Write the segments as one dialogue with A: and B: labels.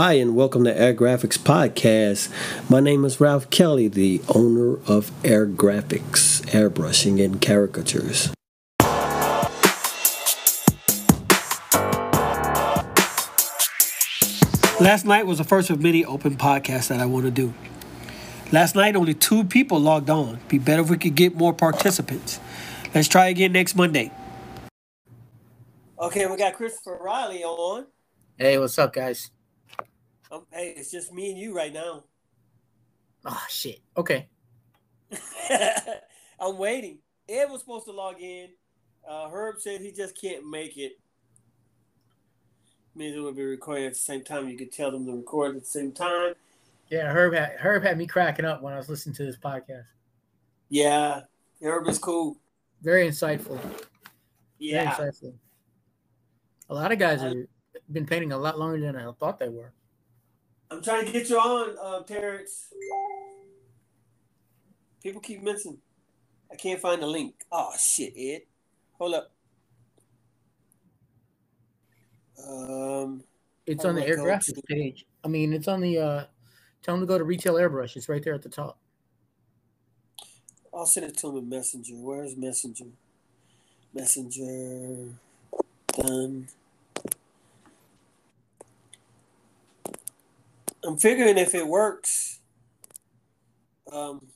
A: Hi, and welcome to Air Graphics Podcast. My name is Ralph Kelly, the owner of Air Graphics, airbrushing and caricatures. Last night was the first of many open podcasts that I want to do. Last night, only two people logged on. Be better if we could get more participants. Let's try again next Monday. Okay, we got Christopher Riley on.
B: Hey, what's up, guys?
A: Um, hey, it's just me and you right now.
B: Oh shit. Okay.
A: I'm waiting. Ed was supposed to log in. Uh, Herb said he just can't make it. Means it will be recording at the same time. You could tell them to record at the same time.
B: Yeah, Herb had Herb had me cracking up when I was listening to this podcast.
A: Yeah, Herb is cool.
B: Very insightful.
A: Yeah.
B: Very insightful. A lot of guys have been painting a lot longer than I thought they were.
A: I'm trying to get you on, uh, Terrence. People keep missing. I can't find the link. Oh shit, Ed. Hold up. Um,
B: It's on the
A: I
B: Air Graphics
A: to-
B: page. I mean, it's on the. uh Tell them to go to Retail Airbrush. It's right there at the top.
A: I'll send it to him in Messenger. Where's Messenger? Messenger. Done. I'm figuring if it works, um,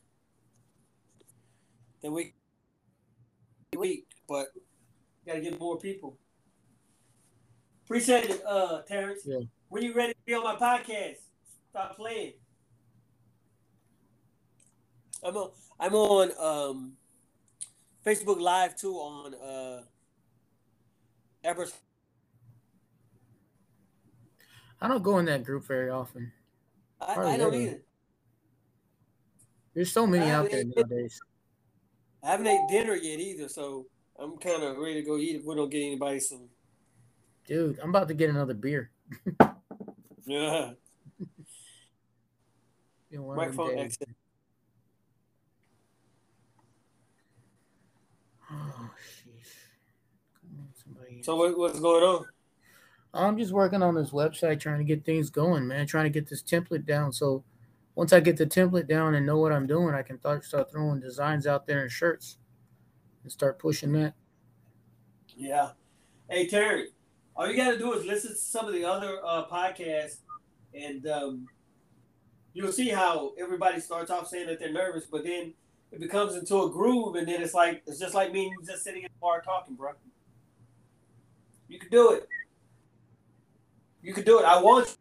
A: then we week, but gotta get more people. Appreciate it, uh, Terrence.
B: Yeah.
A: When you ready to be on my podcast, stop playing. I'm on. I'm on um, Facebook Live too on uh, Airbrush.
B: I don't go in that group very often.
A: I, I don't either.
B: There's so many out there nowadays.
A: I haven't ate dinner yet either, so I'm kind of ready to go eat if we don't get anybody soon.
B: Dude, I'm about to get another beer.
A: Yeah.
B: You know,
A: Microphone exit.
B: Oh, jeez. Come on, somebody.
A: So what, what's going on?
B: I'm just working on this website, trying to get things going, man. Trying to get this template down. So once I get the template down and know what I'm doing, I can th- start throwing designs out there in shirts and start pushing that.
A: Yeah. Hey Terry, all you got to do is listen to some of the other uh, podcasts, and um, you'll see how everybody starts off saying that they're nervous, but then it becomes into a groove, and then it's like it's just like me and you just sitting in the bar talking, bro. You can do it. You can do it. I want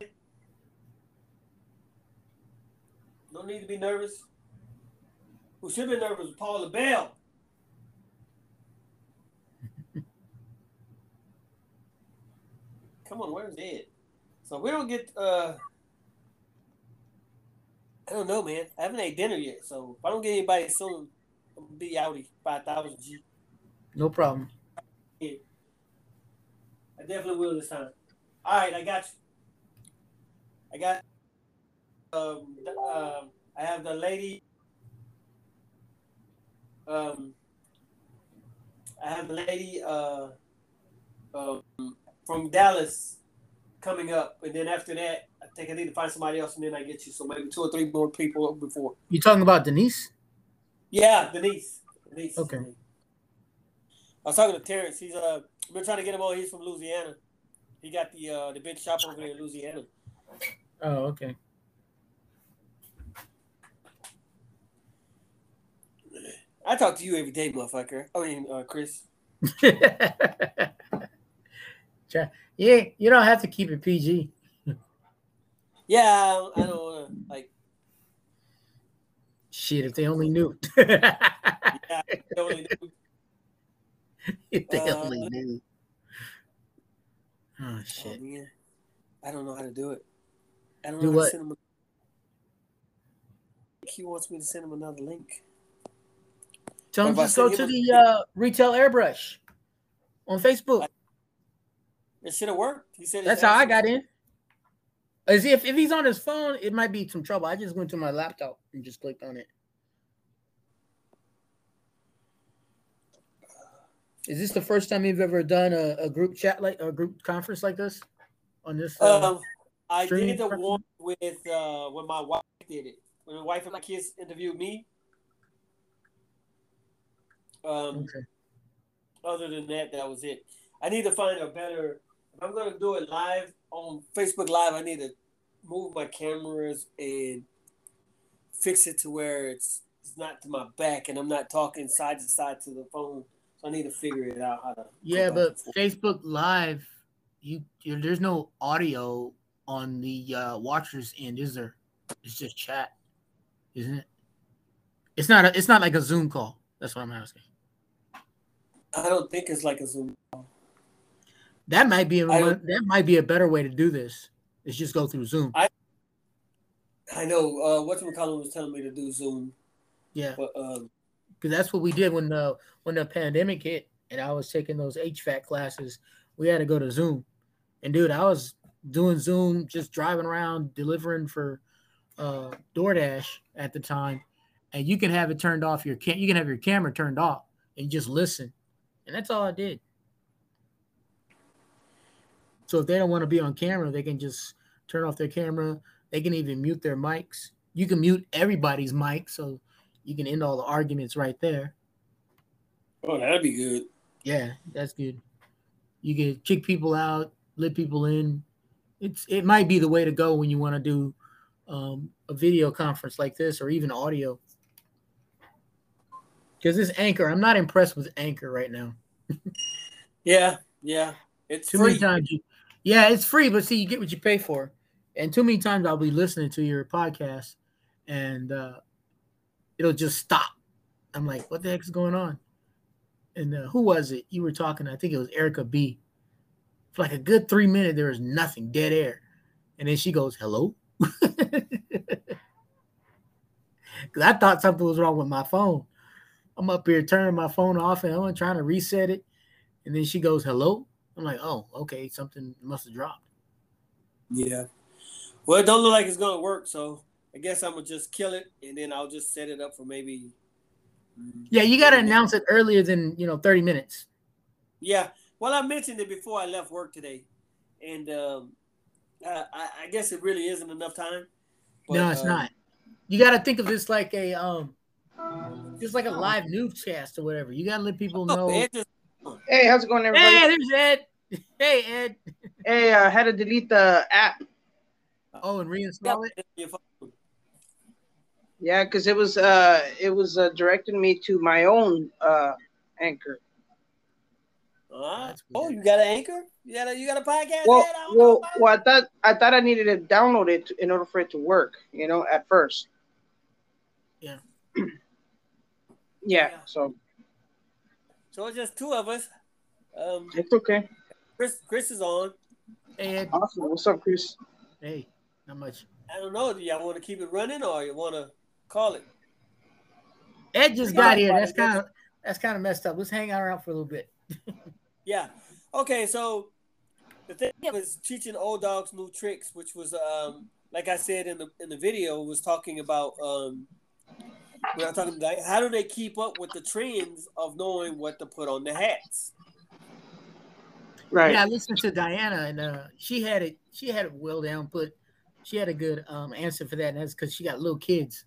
A: you. No need to be nervous. Who should be nervous? was Paul LaBelle. Come on, where's Ed? So we don't get uh I don't know, man. I haven't ate dinner yet, so if I don't get anybody soon, I'm gonna be outie five thousand G.
B: No problem.
A: I definitely will this time. All right, I got you. I got um, um I have the lady um I have the lady uh um from Dallas coming up and then after that I think I need to find somebody else and then I get you so maybe two or three more people before.
B: You talking about Denise?
A: Yeah, Denise. Denise.
B: Okay.
A: I was talking to Terrence. He's uh been trying to get him on. He's from Louisiana. He got the uh the big shop over there in Louisiana.
B: Oh, okay.
A: I talk to you every day, motherfucker. I mean, uh, Chris.
B: Yeah, you don't have to keep it PG.
A: Yeah, I don't want to like.
B: Shit, if they only knew.
A: Yeah, I don't really do-
B: if they
A: Uh,
B: only knew. Oh
A: oh,
B: shit.
A: man. I don't know how to do it. I don't
B: Do
A: know how
B: what?
A: to send him. He wants me to send him another link.
B: Tell
A: him
B: just go to
A: him
B: the uh, retail airbrush on Facebook.
A: It should have worked. He said.
B: That's how I got in. As if if he's on his phone, it might be some trouble. I just went to my laptop and just clicked on it. Is this the first time you've ever done a, a group chat like a group conference like this on this? Uh,
A: Um, I did the one with uh when my wife did it. When my wife and my kids interviewed me. Um,
B: Okay.
A: other than that, that was it. I need to find a better. If I'm gonna do it live on Facebook Live, I need to move my cameras and fix it to where it's it's not to my back, and I'm not talking side to side to the phone. So I need to figure it out how to.
B: Yeah, but. Facebook Live, you, you there's no audio on the uh, watchers end, is there? It's just chat, isn't it? It's not. A, it's not like a Zoom call. That's what I'm asking.
A: I don't think it's like a Zoom.
B: That might be a, that might be a better way to do this. Is just go through Zoom.
A: I- I know uh, what McCollum was telling me to do Zoom,
B: yeah,
A: but um,
B: because that's what we did when the when the pandemic hit, and I was taking those HVAC classes. We had to go to Zoom, and dude, I was doing Zoom, just driving around delivering for uh, DoorDash at the time, and you can have it turned off. Your cam- you can have your camera turned off, and just listen, and that's all I did. So if they don't want to be on camera, they can just turn off their camera. They can even mute their mics. You can mute everybody's mic, so you can end all the arguments right there.
A: oh, that'd be good.
B: Yeah, that's good. You can kick people out, let people in. It's it might be the way to go when you want to do um, a video conference like this or even audio. Because this Anchor, I'm not impressed with Anchor right now.
A: Yeah, yeah. It's
B: Too
A: free.
B: many times you, yeah, it's free, but see, you get what you pay for. And too many times I'll be listening to your podcast, and uh, it'll just stop. I'm like, what the heck's going on? And uh, who was it? You were talking. I think it was Erica B. For like a good three minutes, there was nothing, dead air, and then she goes, "Hello," because I thought something was wrong with my phone. I'm up here turning my phone off, and I'm trying to reset it, and then she goes, "Hello." I'm like, oh, okay, something must have dropped.
A: Yeah. Well, it don't look like it's gonna work, so I guess I'm gonna just kill it, and then I'll just set it up for maybe. mm,
B: Yeah, you got to announce it earlier than you know 30 minutes.
A: Yeah. Well, I mentioned it before I left work today, and um, I, I I guess it really isn't enough time.
B: no, it's
A: um,
B: not. You got to think of this like a um, just like a live news cast or whatever. You got to let people
A: Oh,
B: know.
A: it just-
C: Hey, how's it going, everybody?
B: Hey, there's Ed. Hey, Ed.
C: Hey, I had to delete the app.
B: Oh, and reinstall it.
A: Your phone.
C: Yeah, because it was uh it was uh, directing me to my own uh anchor.
A: Ah, oh, you got an anchor? You got a you got a podcast?
C: Well,
A: I
C: well, well, I thought I thought I needed to download it in order for it to work. You know, at first.
B: Yeah.
C: yeah.
A: Yeah.
C: So
A: So it's just two of us. Um,
C: it's okay.
A: Chris Chris is on.
B: Hey,
C: Awesome. What's up, Chris?
B: Hey, not much.
A: I don't know. Do y'all want to keep it running or you want to call it?
B: Ed just got here. That's kind of that's kind of messed up. Let's hang out around for a little bit.
A: Yeah. Okay. So the thing was teaching old dogs new tricks, which was um like I said in the in the video was talking about um when I'm talking about how do they keep up with the trends of knowing what to put on the hats.
C: Right.
B: Yeah, I listened to Diana, and uh, she had it. She had it well down. Put. She had a good um, answer for that, and that's because she got little kids,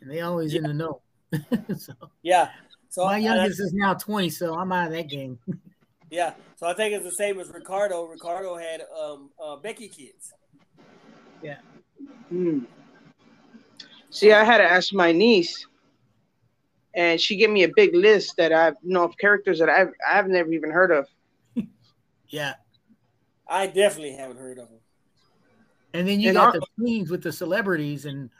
B: and they always in the know. so
A: Yeah. So
B: my youngest is now twenty, so I'm out of that game.
A: yeah. So I think it's the same as Ricardo. Ricardo had um uh, Becky kids. Yeah.
C: Hmm. See, I had to ask my niece, and she gave me a big list that I know of characters that I've I've never even heard of.
B: yeah,
A: I definitely haven't heard of them.
B: and then you
C: And
B: got
C: I-
B: the queens with the celebrities, and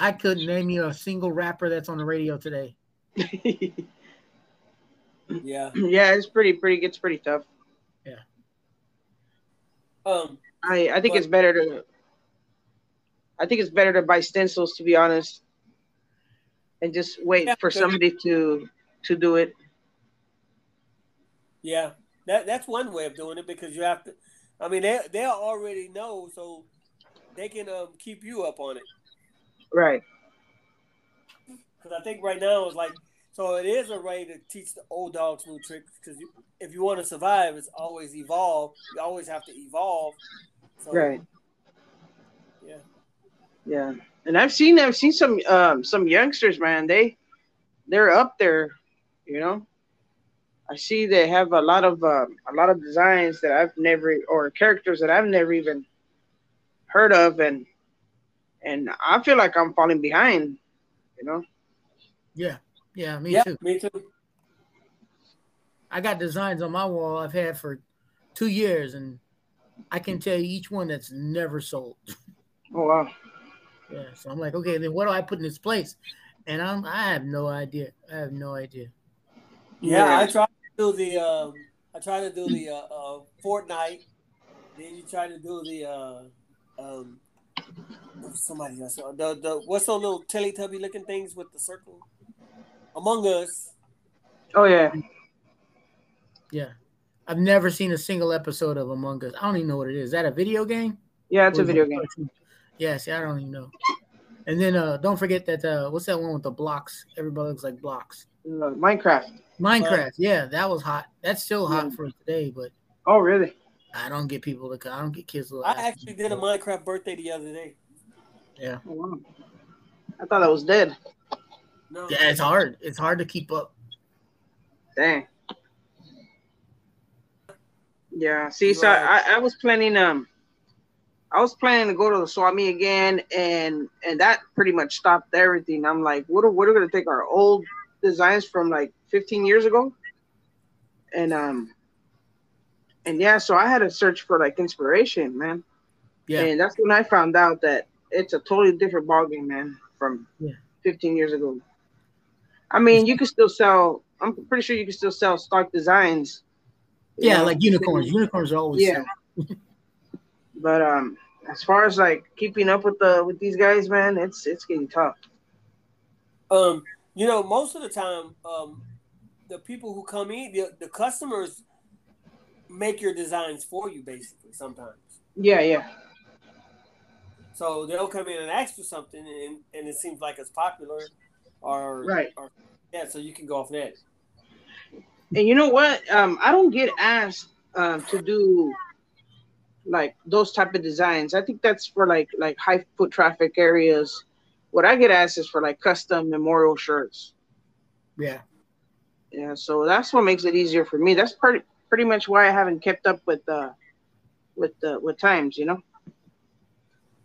B: I couldn't name you a single rapper that's on the radio today.
A: Yeah.
C: yeah, it's pretty pretty gets pretty tough. Yeah.
A: Um.
C: I I think
A: But-
C: it's better to. I think it's better to buy stencils, to be honest, and just wait
A: Yeah,
C: for somebody to to do it.
A: Yeah, that that's one way of doing it because you have to. I mean, they they already know, so they can um, keep you up on it.
C: Right.
A: Because I think right now it's like, so it is a way to teach the old dogs new tricks. Because you, if you want to survive, it's always evolve. You always have to evolve. So,
C: Right. Yeah, Yeah, and I've seen I've seen some um some youngsters, man. They they're up there, you know. I see they have a lot of uh, a lot of designs that I've never or characters that I've never even heard of, and and I feel like I'm falling behind, you know.
B: Yeah, yeah, me
A: yeah,
B: too.
A: me too.
B: I got designs on my wall I've had for two years, and I can tell you each one that's never sold.
C: Oh wow.
B: Yeah, so I'm like, okay, then what do I put in its place? And I'm I have no idea. I have no idea.
A: Yeah,
C: Yeah.
A: I try to do the um, I try to do the uh, uh, Fortnite. Then you try to do the uh, um, there was somebody else. Uh, The the what's those little Teletubby looking things with the circle? Among Us.
C: Oh yeah.
B: Yeah. I've never seen a single episode of Among Us. I don't even know what it is. Is that a video game?
C: Yeah, it's
B: Or
C: a
B: is it
C: video game.
B: cartoon? Yeah, see, I don't even know. And then uh don't forget that uh what's that one with the blocks? Everybody looks like blocks.
C: Uh, Minecraft.
B: Minecraft, yeah, that was hot. That's still hot
C: Yeah.
B: for today, but
C: Oh really?
B: I don't get people to I don't get kids to
A: I actually did a Minecraft birthday the other day.
B: Yeah.
C: Oh, wow. I thought I was dead.
A: No,
B: Yeah, it's hard. It's hard to keep up.
C: Dang. Yeah. See, so I, I was planning um I was planning to go to the swap meet again and and that pretty much stopped everything. I'm like, what are what are we gonna take our old designs from like 15 years ago? And um and yeah, so I had to search for like inspiration, man.
B: Yeah.
C: And that's when I found out that it's a totally different ballgame, man, from
B: Yeah.
C: 15 years ago. I mean, you can still sell. I'm pretty sure you can still sell stock designs.
B: Yeah,
C: know?
B: like unicorns. Unicorns are always
C: Yeah. But um, as far as like keeping up with the with these guys, man, it's it's getting tough.
A: Um, you know, most of the time, um, the people who come in, the, the customers make your designs for you, basically. Sometimes,
C: Yeah, yeah,
A: so they'll come in and ask for something, and, and it seems like it's popular, or
C: Right.
A: or, yeah. So you can go off that.
C: and you know what? Um, I don't get asked um to do like those type of designs. I think that's for like like high foot traffic areas. What I get asked is for like custom memorial shirts.
B: Yeah.
C: Yeah, so that's what makes it easier for me. That's pretty pretty much why I haven't kept up with uh with the with times, you know.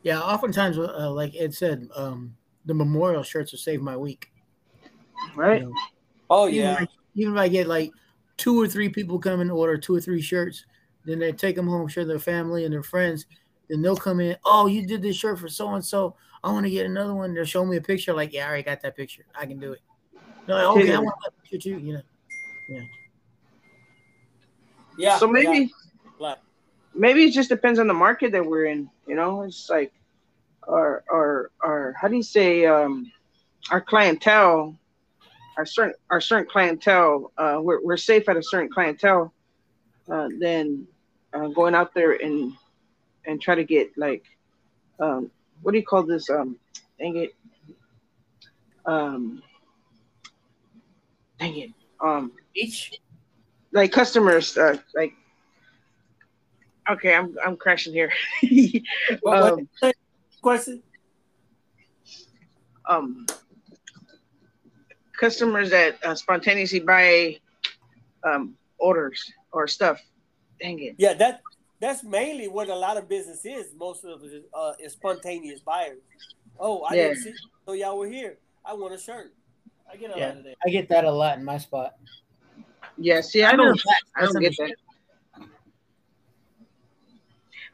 B: Yeah. Oftentimes, uh, like Ed said, um, the memorial shirts will save my week.
C: Right?
B: You know?
A: Oh
B: even,
A: yeah,
B: like, even if I get like two or three people come and order two or three shirts, then they take them home, share their family and their friends. Then they'll come in. Oh, you did this shirt for so and so. I want to get another one. They'll show me a picture. Like, yeah, I already got that picture. I can do it. They're like, okay, I want that picture too. You know.
A: yeah.
C: So maybe
A: yeah.
C: maybe it just depends on the market that we're in, you know. It's like our our our how do you say um our clientele our certain our certain clientele uh we're, we're safe at a certain clientele uh than uh, going out there and and try to get like um what do you call this um dang it um dang it um
B: Each.
C: Like customers uh like okay i'm i'm crashing here
A: What-
C: um,
A: question?
C: um customers that uh, spontaneously buy um orders or stuff dang it
A: Yeah, that that's mainly what a lot of business is. Most of it is, uh, is spontaneous buyers. Oh, I
C: Yeah.
A: didn't see. So y'all were here. I want a shirt. I get a
B: Yeah.
A: lot of that.
B: I get that a lot in my spot.
C: Yeah see i don't i don't get that.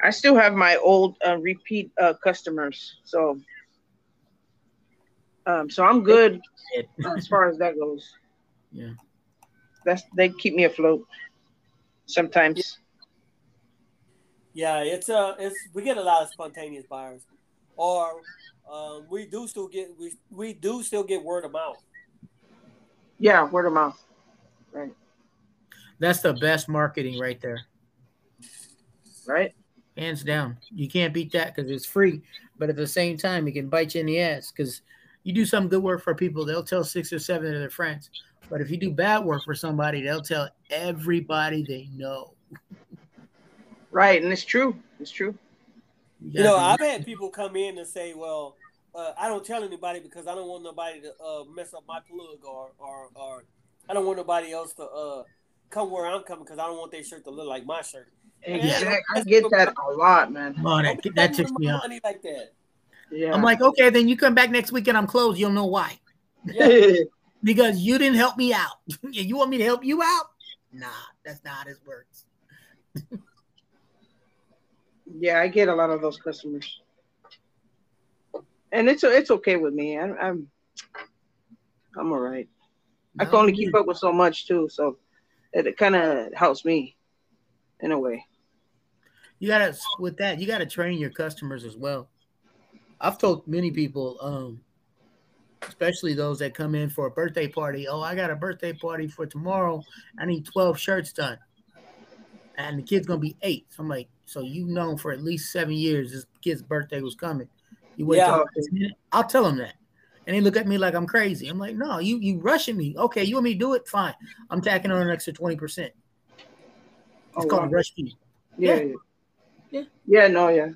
C: i still have my old uh, repeat uh, customers so um so i'm good as far as that goes.
B: Yeah.
C: that's they keep me afloat sometimes.
A: Yeah, it's uh, it's we get a lot of spontaneous buyers, or um, we do still get we we do still get word of mouth.
C: yeah word of mouth. Right
B: That's the best marketing right there.
C: right
B: hands down. You can't beat that because it's free, but at the same time, it can bite you in the ass because you do some good work for people, they'll tell six or seven of their friends. But if you do bad work for somebody, they'll tell everybody they know.
C: right and it's true it's true
A: You know, I've had people come in and say, "Well, uh, I don't tell anybody because I don't want nobody to uh, mess up my plug, or or or I don't want nobody else to uh, come where I'm coming because I don't want their shirt to look like my shirt."
C: Exactly. I get that a lot, man.
B: Oh, that, that ticks me off.
A: Like that.
C: Yeah.
B: I'm like, okay, then you come back next week and I'm closed. You'll know why.
A: Yeah.
B: because you didn't help me out. you want me to help you out? Nah, that's not how it works.
C: yeah, I get a lot of those customers, and it's it's okay with me. I'm I'm, I'm all right. I can only keep up with so much too, so it, it kind of helps me in a way.
B: You gotta with that, you gotta train your customers as well. I've told many people, um, especially those that come in for a birthday party. Oh, I got a birthday party for tomorrow. I need 12 shirts done. And the kid's gonna be eight. So I'm like, so you've known for at least seven years this kid's birthday was coming. You wait
A: Yeah.
B: till I'll tell him that. And they look at me like I'm crazy. I'm like, no, you you rushing me. Okay, you want me to do it? Fine. I'm tacking on an extra 20%. It's
C: Oh,
B: called
C: wow.
B: rush fee.
C: Yeah,
B: Yeah.
C: yeah,
B: Yeah.
C: yeah. No, yeah.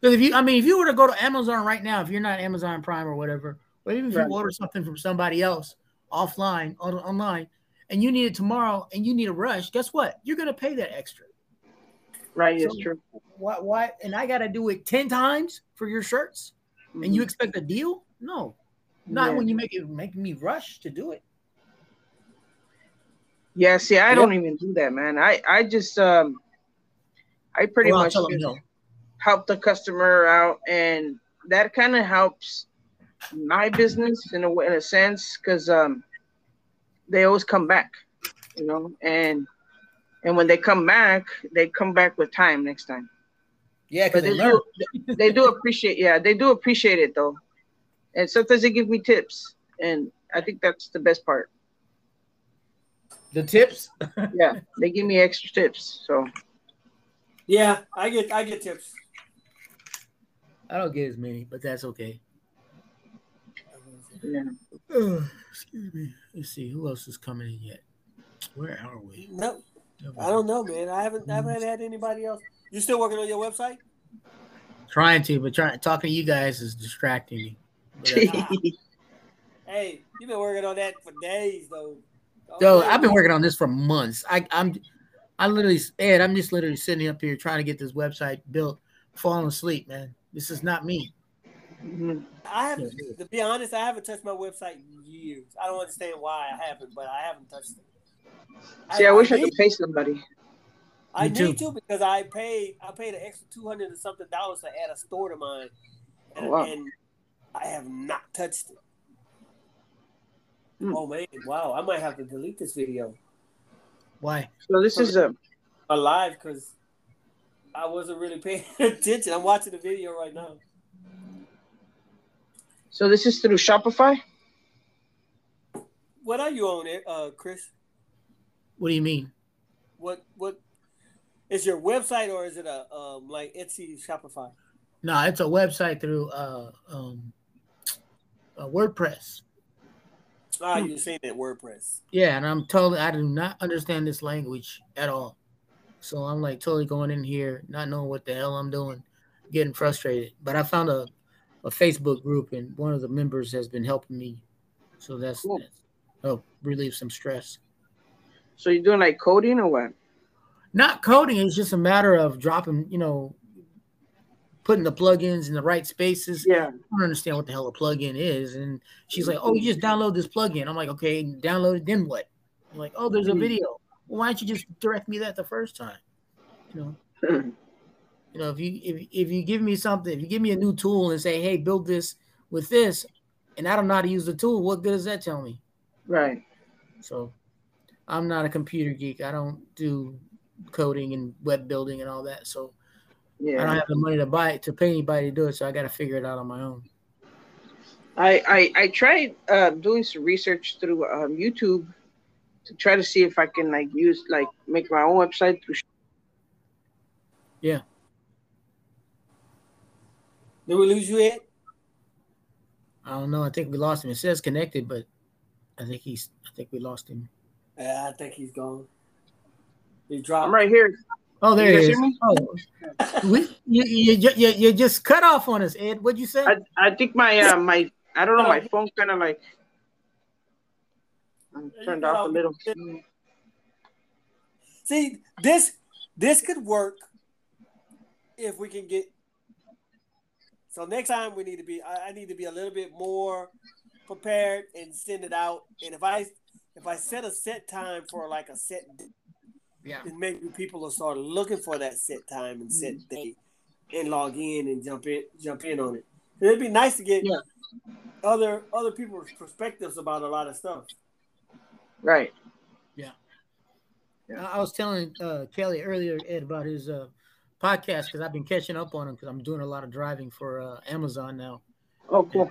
B: Because if you, I mean, if you were to go to Amazon right now, if you're not Amazon Prime or whatever, or even if
C: Right.
B: you order something from somebody else offline, on, online, and you need it tomorrow and you need a rush, guess what? You're gonna pay that extra.
C: Right, it's true.
B: Why? Why? And I gotta do it ten times for your shirts, and you mm-hmm. expect a deal? No, not
C: Yeah.
B: when you make it make me rush to do it.
C: Yeah, see, I
B: Yeah.
C: don't even do that, man. I I just um, I pretty
B: Well,
C: much
B: tell them
C: just
B: no.
C: help the customer out, and that kind of helps my business in a way, in a sense, because um, they always come back, you know, and and when they come back, they come back with time next time.
B: Yeah,
C: But
B: because
C: they
B: they learn.
C: do, they do appreciate, yeah, they do appreciate it though, and sometimes they give me tips, and I think that's the best part.
B: The tips.
C: Yeah, they give me extra tips, so.
A: Yeah, I get I get tips.
B: I don't get as many, but that's okay.
C: Yeah.
B: Ugh, excuse me. Let's see who else is coming in yet. Where are we?
A: No, I don't know, man. I haven't I haven't had anybody else. You still working on your website?
B: Trying to, but trying talking to you guys is distracting me. But, uh,
A: Hey, you've been working on that for days though.
B: so I've been working on this for months. I, I'm, I literally, Ed, I'm just literally sitting up here trying to get this website built, falling asleep, man. This is not me.
A: I haven't to be honest, I haven't touched my website in years. I don't understand why I haven't, but I haven't touched it.
C: See, I wish I
A: need,
C: could pay somebody.
A: I
B: Me too.
A: to because I paid I paid an extra two hundred and something dollars to add a store to mine, and,
C: Oh, wow.
A: and I have not touched it.
C: Hmm.
A: Oh man, wow! I might have to delete this video
B: Why?
C: So this is a
A: alive because I wasn't really paying attention. I'm watching the video right now.
C: so this is through Shopify.
A: What are you on, uh, Chris?
B: What do you mean?
A: What what is your website or is it a um like Etsy Shopify?
B: No, it's a website through uh, um, uh, WordPress.
A: Ah, you're saying that WordPress.
B: Yeah, and I'm totally, I do not understand this language at all. So I'm like totally going in here, not knowing what the hell I'm doing, getting frustrated. But I found a, a Facebook group, and one of the members has been helping me. So that's,
C: Cool.
B: that's help relieve some stress.
C: So you're doing like coding or what?
B: Not coding, it's just a matter of dropping, you know, putting the plugins in the right spaces.
C: Yeah.
B: I don't understand what the hell a plugin is. And she's like, Oh, you just download this plugin. I'm like, Okay, download it, then what? I'm like, Oh, there's a
C: Mhm.
B: video. Well, why don't you just direct me that the first time? You know, you know, if you if, if you give me something, if you give me a new tool and say, Hey, build this with this, and I don't know how to use the tool, what good does that tell me?
C: right.
B: So I'm not a computer geek. I don't do coding and web building and all that. So I don't have the money to buy it to pay anybody to do it. So I got to figure it out on my own.
C: I I, I tried uh, doing some research through um, YouTube to try to see if I can like use like make my own website through.
A: Did we lose you yet?
B: I don't know. I think we lost him. It says connected, but I think he's. I think we lost him.
A: Yeah, I think he's gone. He dropped.
C: I'm right here.
B: Oh, there
C: You
B: it
C: guys
B: is.
C: hear me?
B: Oh, we, you, you, you, you just cut off on us, Ed. What'd you say?
C: I, I think my uh, my I don't know my phone kind of like I'm turned off a little.
A: See, this this could work if we can get. So next time we need to be. I, I need to be a little bit more prepared and send it out. And if I if I set a set time for like a set, d-
B: yeah.
A: then maybe people will start looking for that set time and set date and log in and jump in jump in on it. And it'd be nice to get
C: Yeah.
A: other other people's perspectives about a lot of stuff.
C: Right.
B: Yeah. yeah. I was telling uh, Kelly earlier, Ed, about his uh, podcast because I've been catching up on him because I'm doing a lot of driving for uh, Amazon now.
C: Oh, cool.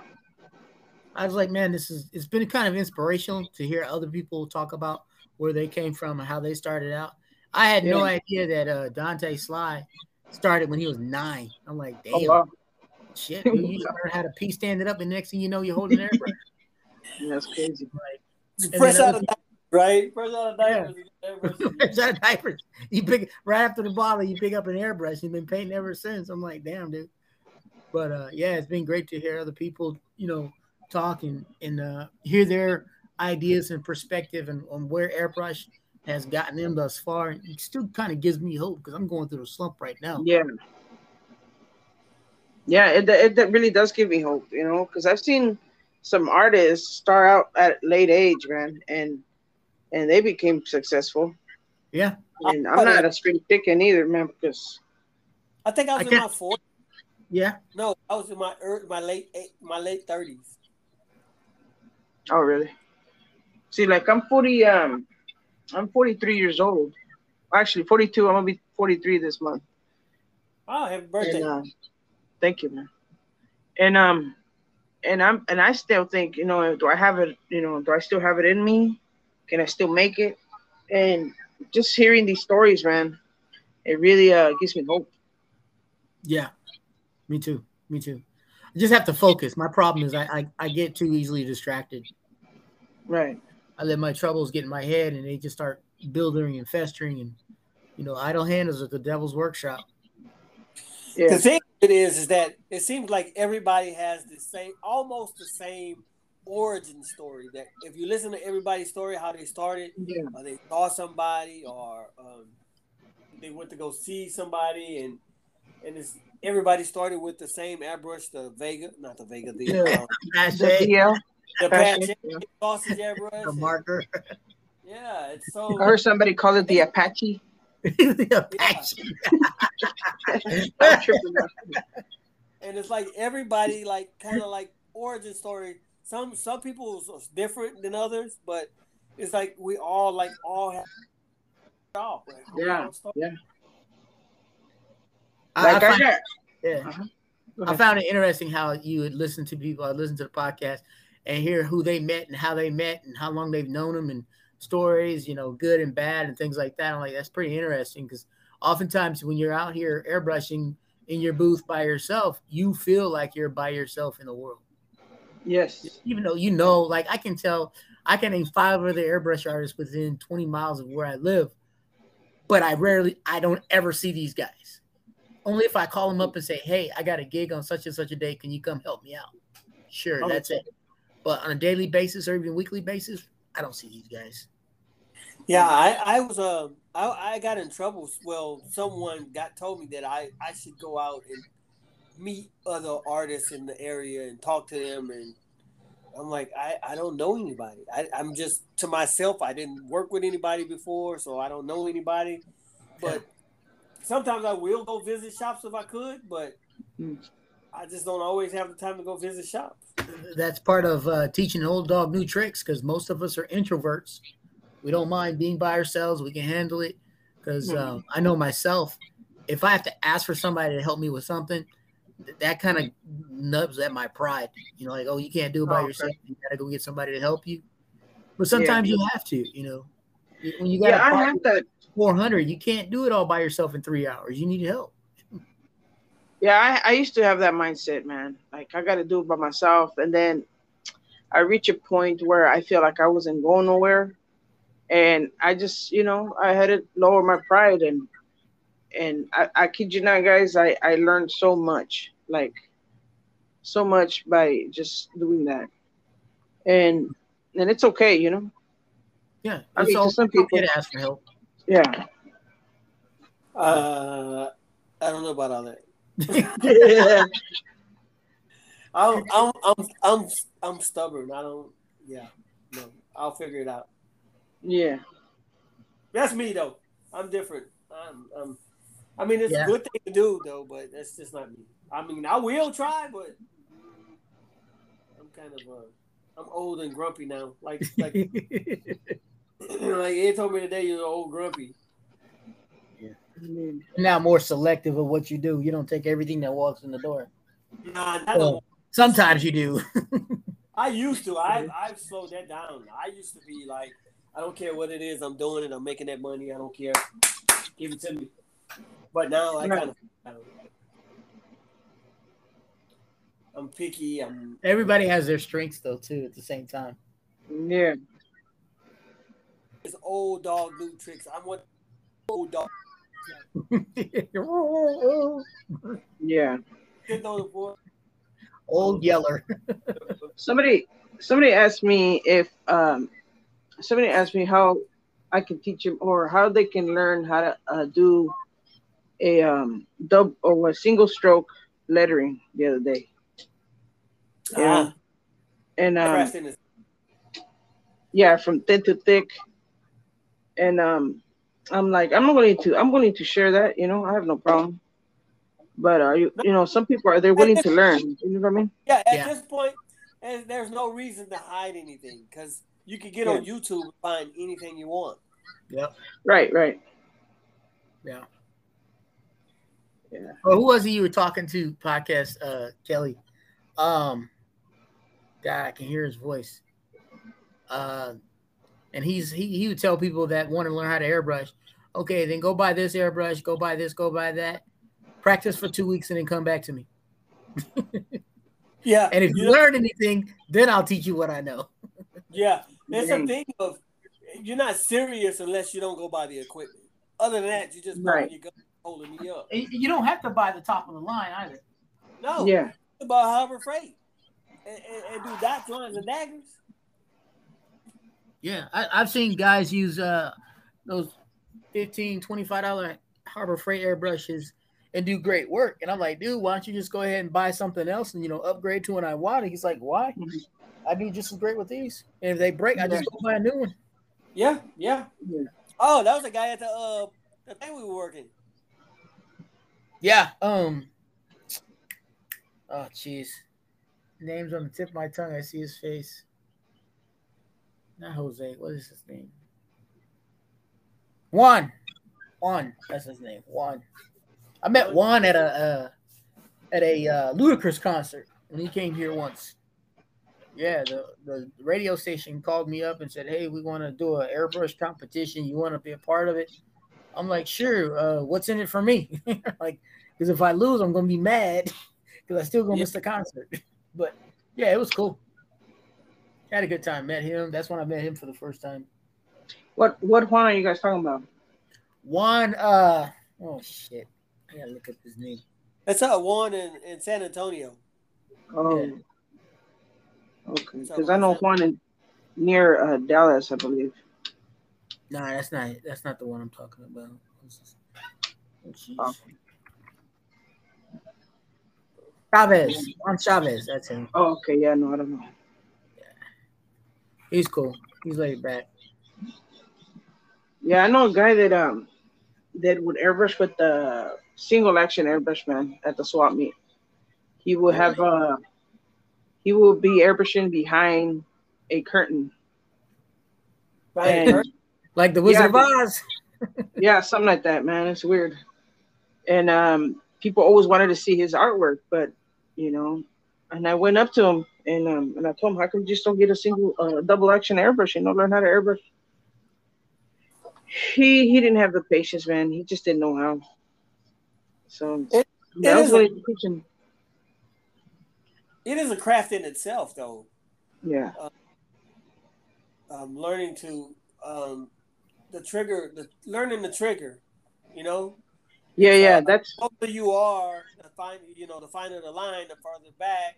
B: I was like, man, this is it's been kind of inspirational to hear other people talk about where they came from and how they started out. I had no idea that uh, Dante Sly started when he was nine. I'm like, damn,
C: Oh, wow.
B: shit, dude, you learn how to pee standing up, and next thing you know, you're holding an airbrush.
C: That's crazy.
A: It's
B: And
A: fresh
B: then
A: out of diapers, right? Fresh out of
B: Yeah.
A: diapers.
B: Fresh out of diapers. You pick right after the bottle, you pick up an airbrush. You've been painting ever since. I'm like, damn, dude. But uh, yeah, it's been great to hear other people, you know, talk and, and uh, hear their ideas and perspective and on where airbrush has gotten them thus far. And it still kind of gives me hope because I'm going through a slump right now.
C: Yeah. Yeah, it, it that really does give me hope, you know, because I've seen some artists start out at late age, man, and and they became successful.
B: Yeah.
C: And I'm not a spring chicken either, man, because
A: I think I was
B: I
A: in my
B: can't-
A: 40s.
B: Yeah.
A: No, I was in my early, my late eight, my late thirties.
C: oh really? See, like I'm 40, um, I'm 43 years old. Actually, 42. I'm gonna be 43 this month.
A: Oh, happy birthday!
C: And, uh, thank you, man. And um, and I'm and I still think, you know, do I have it? You know, do I still have it in me? Can I still make it? And just hearing these stories, man, it really uh gives me hope.
B: Yeah. Me too. Me too. I just have to focus. My problem is I, I, I get too easily distracted.
C: Right.
B: I let my troubles get in my head and they just start building and festering and you know, idle hands at the devil's workshop.
C: Yeah.
A: The thing it is, is that it seems like everybody has the same, almost the same origin story. That if you listen to everybody's story, how they started,
C: Yeah.
A: or they saw somebody, or um, they went to go see somebody, and and it's everybody started with the same airbrush, the Vega, not the Vega, the
C: Yeah.
A: uh,
C: The
B: it.
C: DL,
A: the
C: Apache,
A: Patch
C: yeah.
A: sausage airbrush.
B: The marker.
A: yeah, it's so.
C: I heard somebody call it the Apache.
B: the Apache.
C: I'm tripping out.
A: and it's like everybody like kind of like origin story. Some some people is different than others, but it's like we all like all have off. Like,
C: Yeah, yeah.
B: I,
C: Like
B: I
C: I
B: find,
C: got.
B: yeah. Uh-huh.
C: Go
B: I found it interesting how you would listen to people, I listen to the podcast and hear who they met and how they met and how long they've known them and stories, you know, good and bad and things like that. I'm like, that's pretty interesting because oftentimes when you're out here airbrushing in your booth by yourself, you feel like you're by yourself in the world.
C: Yes.
B: Even though you know, like I can tell, I can name five other airbrush artists within 20 miles of where I live, but I rarely, I don't ever see these guys. Only if I call them up and say, "Hey, I got a gig on such and such a day. Can you come help me out?" Sure,
C: Oh,
B: that's it. But on a daily basis or even weekly basis, I don't see these guys.
A: Yeah, I I was uh, I I got in trouble. Well, someone got told me that I I should go out and meet other artists in the area and talk to them and. I'm like I, I don't know anybody. I, I'm just to myself. I didn't work with anybody before, so I don't know anybody. But sometimes I will go visit shops if I could, but
C: Hmm.
A: I just don't always have the time to go visit shops.
B: That's part of uh, teaching an old dog new tricks because most of us are introverts. We don't mind being by ourselves. We can handle it because
C: Mhm.
B: um, I know myself. If I have to ask for somebody to help me with something, th- that kind of nubs at my pride. You know, like, oh, you can't do it by
C: Oh, okay.
B: yourself. You got to go get somebody to help you. But sometimes you have to. You know, when you got
C: Yeah, I have that.
B: 400, you can't do it all by yourself in three hours. You need help.
C: Yeah, I, I used to have that mindset, man. Like I got to do it by myself, and then I reach a point where I feel like I wasn't going nowhere, and I just, you know, I had to lower my pride, and and I, I kid you not, guys, I I learned so much, like so much by just doing that, and and it's okay, you know.
B: Yeah,
C: I
B: it's
C: mean,
B: all
C: some people-
B: to ask for help.
C: Yeah.
A: Uh, I don't know about all that.
C: Yeah.
A: I'm, I'm, I'm, I'm, I'm stubborn. I don't. Yeah, no, I'll figure it out.
C: Yeah.
A: That's me though. I'm different. I'm, I'm I mean, it's
B: Yeah.
A: a good thing to do though, but that's just not me. I mean, I will try, but I'm kind of uh, I'm old and grumpy now. Like, like, like Ed told me today, you're old grumpy.
B: Now more selective of what you do. You don't take everything that walks in the door.
A: Nah, not
B: Well, sometimes you do.
A: I used to. I I've slowed that down. I used to be like, I don't care what it is. I'm doing it. I'm making that money. I don't care. Give it to me. But now I
C: Right.
A: kind of. I don't know. I'm picky. I'm.
B: Everybody has their strengths though too. At the same time.
C: Yeah.
A: It's old dog new tricks. I'm one old dog.
C: Yeah.
A: Sitting on the floor.
B: Old Yeller.
C: Somebody somebody asked me if um somebody asked me how I can teach them or how they can learn how to uh, do a um dub or a single stroke lettering the other day. Yeah.
A: Ah,
C: And um
A: crashed in this.
C: yeah, from thin to thick. And um, I'm like, I'm not willing to, I'm willing to share that. You know, I have no problem. But uh, you, you know, some people are they're willing to learn. You know what I mean?
A: Yeah, at
B: Yeah.
A: this point, and there's no reason to hide anything because you can get on YouTube and find anything you want.
B: Yeah.
C: Right, right.
B: Yeah.
C: Yeah.
B: Well, who was it you were talking to? Podcast, uh, Kelly. Um, God, I can hear his voice. Uh, and he's he he would tell people that want to learn how to airbrush. Okay, then go buy this airbrush. Go buy this. Go buy that. Practice for two weeks and then come back to me.
A: Yeah,
B: And if
A: you
B: you
A: know-
B: learn anything, then I'll teach you what I know.
A: Yeah, there's a thing of you're not serious unless you don't go buy the equipment. Other than that, you just
C: Right.
A: you go holding me up.
B: You don't have to buy the top of the line either.
A: No,
C: Yeah.
A: it's about Harbor Freight and, and, and do dots, lines, and daggers.
B: Yeah, I, I've seen guys use uh those 15 $25 Harbor Freight airbrushes and do great work. And I'm like, dude, why don't you just go ahead and buy something else and you know upgrade to an Iwata? He's like, why? I do just as great with these. And if they break, I just go buy a new one.
A: Yeah, yeah.
C: Yeah.
A: Oh, that was a guy at the uh the thing we were working.
B: Yeah. Um. Oh, jeez. Name's on the tip of my tongue. I see his face. Not Jose. What is his name? Juan. Juan. That's his name. Juan. I met Juan at a uh, at a uh, Ludacris concert when he came here once. Yeah, the, the radio station called me up and said, "Hey, we want to do an airbrush competition. You want to be a part of it?" I'm like, "Sure. Uh, what's in it for me?" like, because if I lose, I'm gonna be mad because I still gonna
A: Yeah.
B: miss the concert. but yeah, it was cool. Had a good time. Met him. That's when I met him for the first time.
C: What what Juan are you guys talking about?
B: Juan. Uh. Oh shit. I gotta look up his name.
A: That's uh one in, in San Antonio.
C: Oh.
B: Yeah.
C: Okay. Because I know Juan in, near uh, Dallas, I believe.
B: Nah, that's not. That's not the one I'm talking about. This? Oh.
C: Oh.
B: Chavez. Juan Chavez. That's him.
C: Oh, okay. Yeah, no, I don't know.
B: He's cool. He's laid back.
C: Yeah, I know a guy that um that would airbrush with the single action airbrush man at the swap meet. He will have uh he will be airbrushing behind a curtain.
A: Right.
B: Like the Wizard
C: Yeah,
B: of Oz.
C: yeah, something like that, man. It's weird. And um people always wanted to see his artwork, but you know, and I went up to him and um and I told him, how come you just don't get a single uh, double action airbrush? You know, learn how to airbrush. He he didn't have the patience, man. He just didn't know how. So
A: It-
C: that
A: it
C: was
A: is
C: what
A: a-
C: he was teaching.
A: It is a craft in itself, though.
C: Yeah,
A: Um, learning to um, the trigger, the learning the trigger, you know,
C: Yeah, yeah, that's
A: the older you are, the fine, you know, the finer the line, the farther back,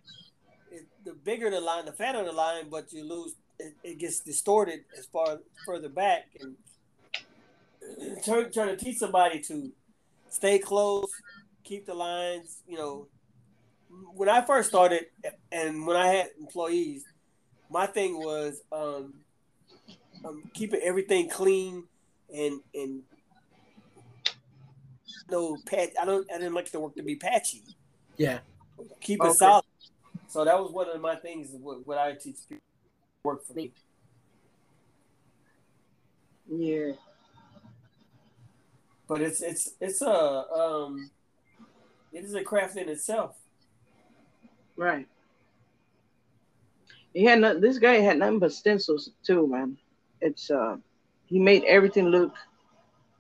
A: it, the bigger the line, the fatter the line, but you lose. It, it gets distorted as far further back, and trying try to teach somebody to stay close, keep the lines. You know, when I first started, and when I had employees, my thing was um, um keeping everything clean and and no pat. I don't. I didn't like the work to be patchy.
B: Yeah.
A: Keep it solid. So that was one of my things. What, what I teach people work for me.
C: Yeah.
A: But it's it's it's a um, it is a craft in itself.
C: Right. He had not, this guy had nothing but stencils too, man. It's uh, he made everything look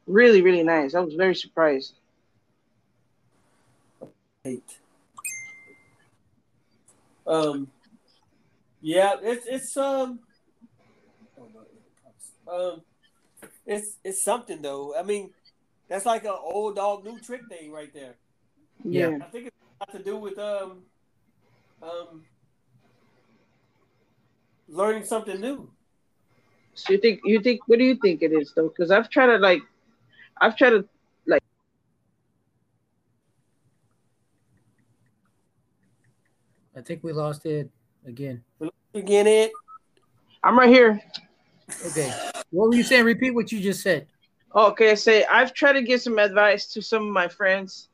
C: really really nice. I was very surprised.
A: Eight. Um, yeah, it's it's um, um, it's it's something though. I mean, that's like an old dog new trick thing right there.
C: Yeah,
A: I think it's got to do with um, um, learning something new.
C: So you think you think what do you think it is though? Because I've tried to like, I've tried to like.
B: I think we lost it again.
A: Again, it.
C: I'm right here.
B: Okay. What were you saying? Repeat what you just said.
C: Okay, I say I've tried to give some advice to some of my friends,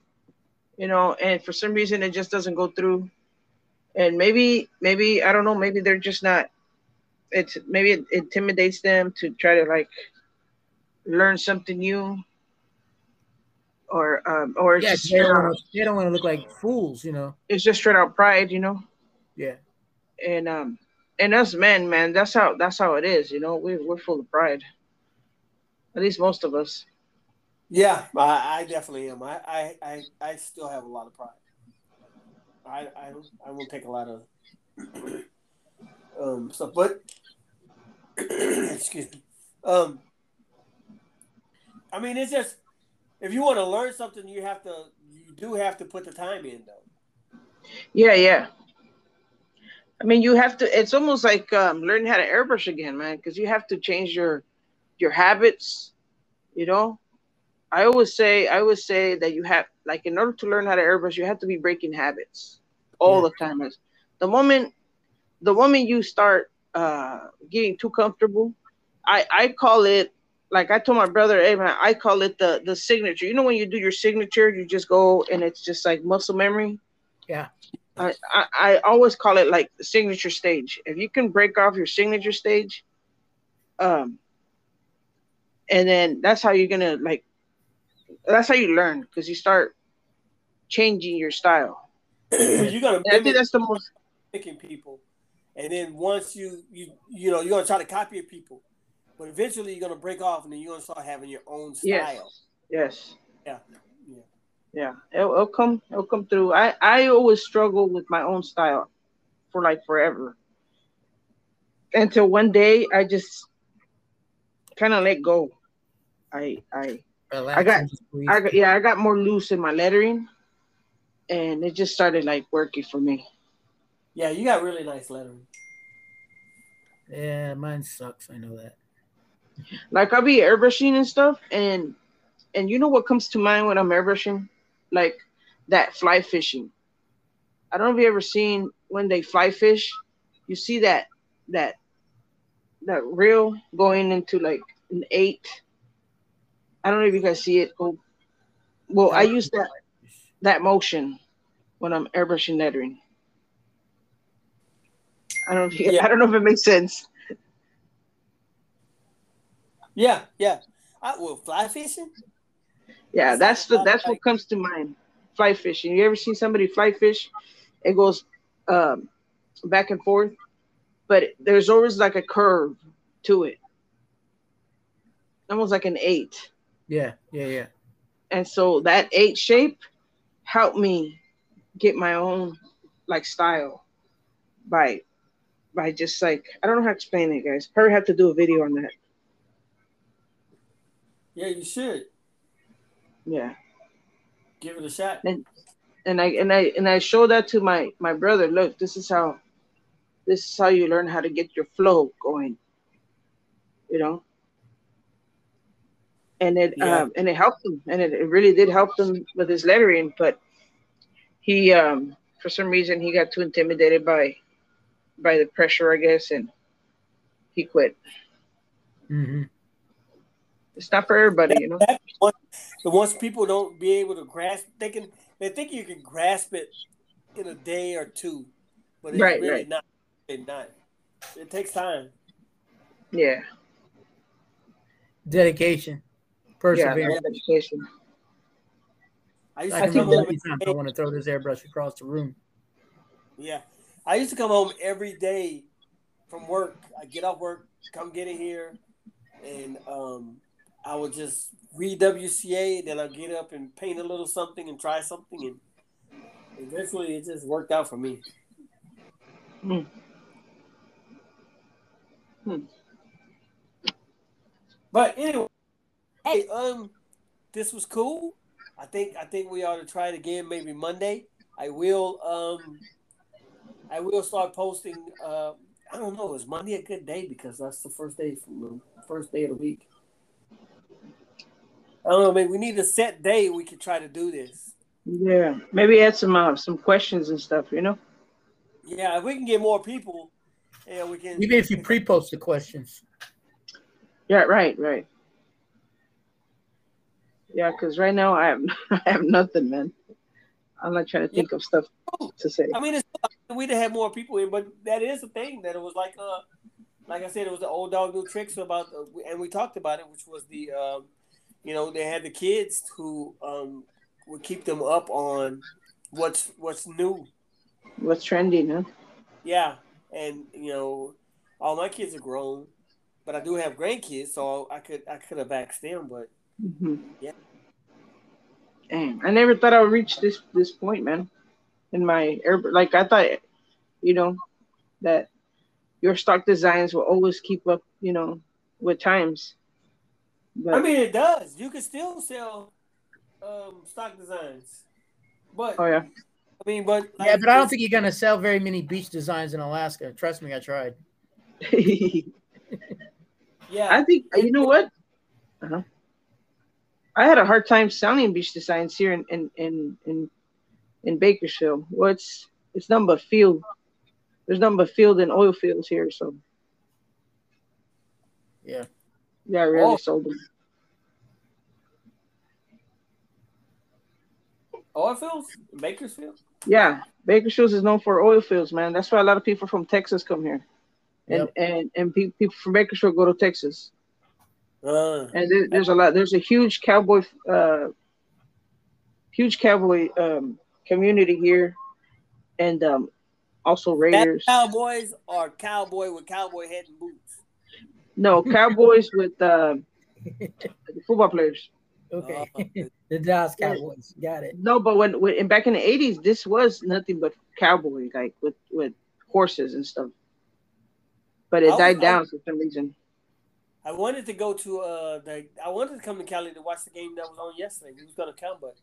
C: you know, and for some reason it just doesn't go through. And maybe, maybe I don't know, maybe they're just not. It's maybe it intimidates them to try to like learn something new, or um, or
B: yeah, they don't, wanna, they don't want to look like fools, you know.
C: It's just straight out pride, you know.
B: Yeah.
C: And um, and us men, man, that's how that's how it is, you know. We're we're full of pride. At least most of us.
A: Yeah, I, I definitely am. I, I, I, I still have a lot of pride. I I, I won't take a lot of um stuff, but excuse me. Um, I mean, it's just if you want to learn something, you have to you do have to put the time in, though.
C: Yeah, yeah. I mean, you have to. It's almost like um, learning how to airbrush again, man, because you have to change your your habits. You know, I always say, I always say that you have, like, in order to learn how to airbrush, you have to be breaking habits all yeah. the time. The moment, the moment you start uh, getting too comfortable, I I call it like I told my brother, hey man, I call it the the signature. You know when you do your signature, you just go and it's just like muscle memory.
B: Yeah.
C: I, I, I always call it like the signature stage. If you can break off your signature stage, um, and then that's how you're gonna like. That's how you learn because you start changing your style.
A: you're gonna.
C: I think that's the most
A: picking people, and then once you you you know you're gonna try to copy people, but eventually you're gonna break off, and then you're gonna start having your own style.
C: Yes. Yes.
A: Yeah.
C: Yeah, it'll, it'll come. It'll come through. I I always struggle with my own style for like forever. Until one day I just kind of let go. I I Relax I got I got yeah I got more loose in my lettering, and it just started like working for me.
A: Yeah, you got really nice lettering.
B: Yeah, mine sucks. I know that.
C: Like I'll be airbrushing and stuff, and and you know what comes to mind when I'm airbrushing? like that fly fishing. I don't know if you ever seen when they fly fish, you see that that that reel going into like an eight. I don't know if you guys see it. Oh, well, I use that that motion when I'm airbrushing lettering. I don't. Know yeah. I don't know if it makes sense.
A: Yeah, yeah. I, well, fly fishing.
C: Yeah, that's the that's what comes to mind. Fly fishing. You ever seen somebody fly fish? It goes um, back and forth, but there's always like a curve to it, almost like an eight.
B: Yeah, yeah, yeah.
C: And so that eight shape helped me get my own like style by by just like I don't know how to explain it, guys. Probably have to do a video on that.
A: Yeah, you should.
C: Yeah.
A: Give it a shot.
C: And and I and I and I show that to my my brother. Look, this is how this is how you learn how to get your flow going. You know. And it
A: Yeah.
C: um and it helped him and it, it really did help him with his lettering, but he um for some reason he got too intimidated by by the pressure, I guess, and he quit.
B: hmm
C: It's not for everybody, you know.
A: That- once- But once people don't be able to grasp, they can they think you can grasp it in a day or two, but it's
C: Right,
A: really
C: right.
A: not. It's not. It takes time.
C: Yeah.
B: Dedication,
C: Yeah,
B: perseverance.
C: education.
A: I used to
B: can
C: think
A: come
B: remember
A: home.
B: many times I want to throw this airbrush across the room.
A: Yeah, I used to come home every day from work. I get off work, come get it here, and um, I would just read WCA. Then I would get up and paint a little something and try something, and eventually it just worked out for me.
C: Hmm. Hmm.
A: But anyway, hey, um, this was cool. I think I think we ought to try it again maybe Monday. I will um I will start posting uh I don't know, is Monday a good day because that's the first day from the first day of the week. I don't know, maybe we need a set day we could try to do this.
C: Yeah, maybe add some uh, some questions and stuff. You know.
A: Yeah, if we can get more people, yeah, we can
B: Even if you pre-post the questions.
C: Yeah. Right. Right. Yeah, because right now I have I have nothing, man. I'm not trying to think of stuff to say.
A: I mean, it's, we'd have had more people in, but that is the thing that it was like, uh, like I said, it was the old dog new tricks about, uh, and we talked about it, which was the, um, you know, they had the kids who um, would keep them up on what's what's new.
C: What's trending, huh?
A: Yeah, and you know, all my kids are grown, but I do have grandkids, so I could I could have asked them, but
C: hmm
A: Yeah.
C: Damn, I never thought I would reach this this point, man. In my air, like I thought, you know, that your stock designs will always keep up, you know, with times. But
A: I mean, it does. You can still sell um, stock designs, but
C: oh yeah,
A: I mean, but
B: Yeah, but I don't think you're gonna sell very many beach designs in Alaska. Trust me, I tried.
A: yeah,
C: I think you know what. Uh-huh. I had a hard time selling beach designs here in in in in, in Bakersfield. Well, it's it's nothing but field. There's nothing but field and oil fields here, so
B: Yeah.
C: Yeah, I really
A: Oh.
C: sold them.
A: oil fields, Bakersfield.
C: Yeah, Bakersfield is known for oil fields, man. That's why a lot of people from Texas come here, and
B: Yep.
C: and and pe- people from Bakersfield go to Texas.
A: Uh,
C: And there, there's a lot. There's a huge cowboy, uh, huge cowboy um, community here, and um, also Raiders.
A: Cowboys are cowboy with cowboy head and boots.
C: No, Cowboys with uh, the football players.
B: Okay.
A: Uh,
B: the Dallas Cowboys. Got it.
C: No, but when, when back in the '80s, this was nothing but cowboy, like with with horses and stuff. But
A: I
C: it
A: was-
C: died
A: I-
C: down for some reason.
A: I wanted to go to uh the I wanted to come to Cali to watch the game that was on yesterday. We was gonna come, but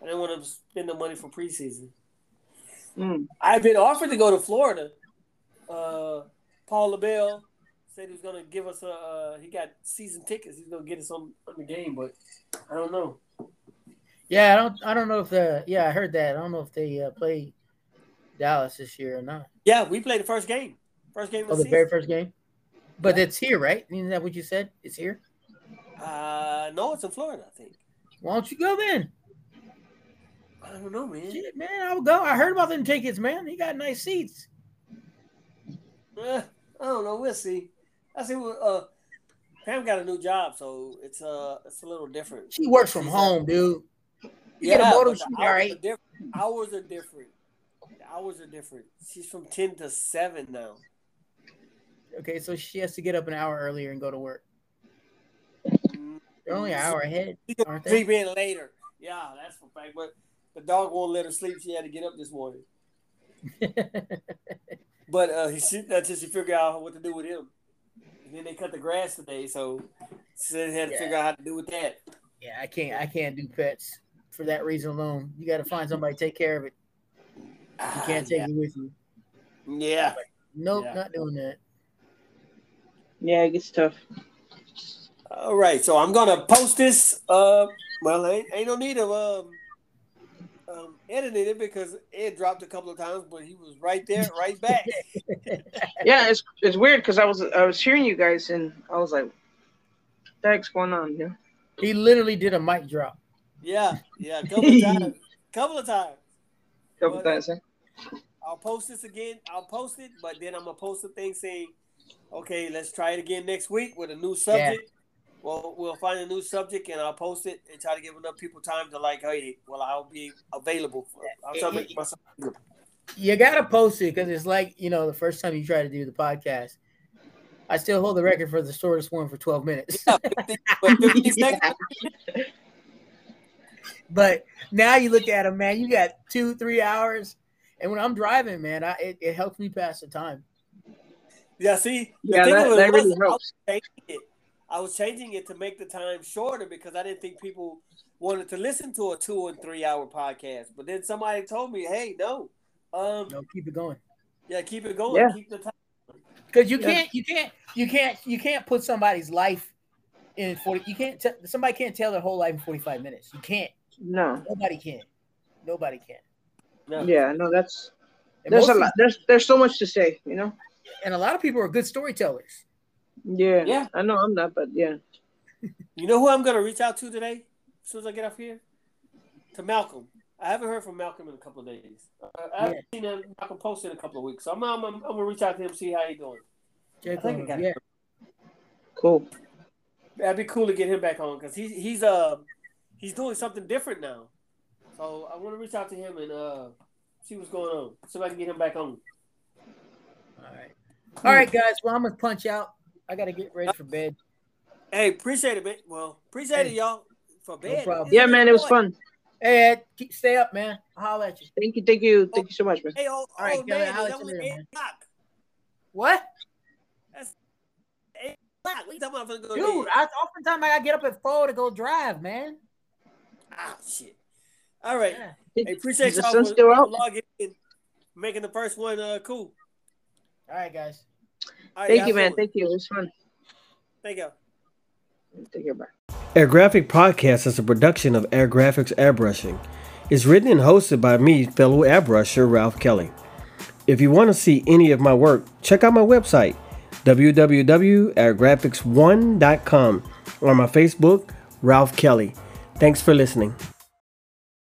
A: I didn't want to spend the money for preseason.
C: Mm.
A: I've been offered to go to Florida. Uh, Paul LaBelle said he was gonna give us a. Uh, he got season tickets. He's gonna get us on, on the game, but I don't know.
B: Yeah, I don't. I don't know if the. Yeah, I heard that. I don't know if they uh, play Dallas this year or not.
A: Yeah, we played the first game. First game of
B: Oh,
A: the
B: the very first game. But it's here, right? Isn't that what you said? It's here.
A: Uh, no, it's in Florida. I think.
B: Why don't you go then?
A: I don't know, man.
B: Shit, man, I would go. I heard about them tickets, man. He got nice seats.
A: Eh, I don't know. We'll see. I see. what, Uh, Pam got a new job, so it's uh it's a little different.
B: She works from home, dude. You get a
A: Yeah,
B: motor,
A: the hours
B: all right.
A: are different. Hours are different. The hours are different. She's from ten to seven now.
B: Okay, so she has to get up an hour earlier and go to work. They're only an hour ahead, aren't they?
A: sleep in later. Yeah, that's for fact. But the dog won't let her sleep. She had to get up this morning. But uh, she until she figure out what to do with him. And then they cut the grass today, so she they had to
B: Yeah.
A: figure out how to do with that.
B: yeah, I can't. I can't do pets. for that reason alone. You got to find somebody to take care of it. You can't take
A: yeah.
B: it with you.
A: Yeah.
B: Nope,
A: Yeah.
B: not doing that.
C: Yeah, it gets tough.
A: All right, so I'm gonna post this. Uh, well, ain't, ain't no need of um, um editing it because Ed dropped a couple of times, but he was right there, right back.
C: Yeah, it's it's weird because I was I was hearing you guys and I was like, what the heck's going on? Yeah.
B: He literally did a mic drop.
A: yeah, yeah, a couple of times, couple of times.
C: Couple
A: Well,
C: times. Huh?
A: I'll post this again. I'll post it, but then I'm gonna post a thing saying, "Okay, let's try it again next week with a new subject." Well, we'll find a new subject and I'll post it and try to give enough people time to like, hey, well, I'll be available for. I'll try to make myself. available.
B: You gotta post it because it's like you know the first time you try to do the podcast. I still hold the record for the shortest one for 12 minutes.
A: Yeah, 50, but 50 seconds.
B: but now you look at them, man. You got two, three hours, and when I'm driving, man, I, it, it helps me pass the time.
A: Yeah, see,
C: Yeah, that, that really
A: was I was
C: helps.
A: it. I was changing it to make the time shorter because I didn't think people wanted to listen to a two and three hour podcast. But then somebody told me, "Hey, no, um,
B: No, keep it going.
A: yeah, keep it going,
C: Yeah.
A: keep the time."
B: Because you can't, you can't, you can't, you can't put somebody's life in 40. You can't. T- somebody can't tell their whole life in 45 minutes. You can't.
C: No.
B: Nobody can. Nobody can.
A: No.
C: Yeah, no, that's
B: And
C: there's a lot. There's there's so much to say, you know.
B: and a lot of people are good storytellers.
C: Yeah.
A: Yeah.
C: I know I'm not, but yeah.
A: You know who I'm gonna reach out to today? As soon as I get off here, to Malcolm. I haven't heard from Malcolm in a couple of days. Uh, I haven't seen him, Malcolm post in a couple of weeks, so I'm, I'm, I'm, gonna reach out to him see how he doing.
B: Check
A: I think I got
B: Yeah.
C: Cool.
A: That'd be cool to get him back on because he's he's uh he's doing something different now. So I want to reach out to him and uh see what's going on. See if I can get him back on.
B: All right. All right, guys. Well, I'm gonna punch out. I gotta get ready for bed.
A: Hey, appreciate it, man. Well, appreciate it, y'all. For bed.
B: problem.
C: Yeah, man, it was
A: fun.
C: fun.
B: Hey, Ed, keep stay up, man. I'll holler at you.
C: Thank you, thank you, thank you so much, man.
A: Hey, oh,
B: All right,
A: oh
B: Kelly,
A: man,
B: I'll
A: it's
B: let you later,
A: eight
B: man.
A: o'clock.
B: What,
A: Eight o'clock. What you talking about? I'm go
B: dude?
A: bed.
B: I oftentimes I gotta get up at four to go drive, man.
A: Ah, shit. All right.
B: Yeah.
A: Hey, appreciate
C: Is the
A: y'all for,
C: still
A: for
C: out?
A: logging in, making the first one uh cool.
B: All right, guys.
A: All right,
C: Thank
A: y'all
C: you, man. Thank you. It was fun.
A: Thank you.
C: Take care. Bye.
D: Air Graphic Podcast is a production of Air Graphics Airbrushing. It's written and hosted by me, fellow airbrusher Ralph Kelly. If you want to see any of my work, check out my website, www.airgraphics1.com, or my Facebook, Ralph Kelly. Thanks for listening.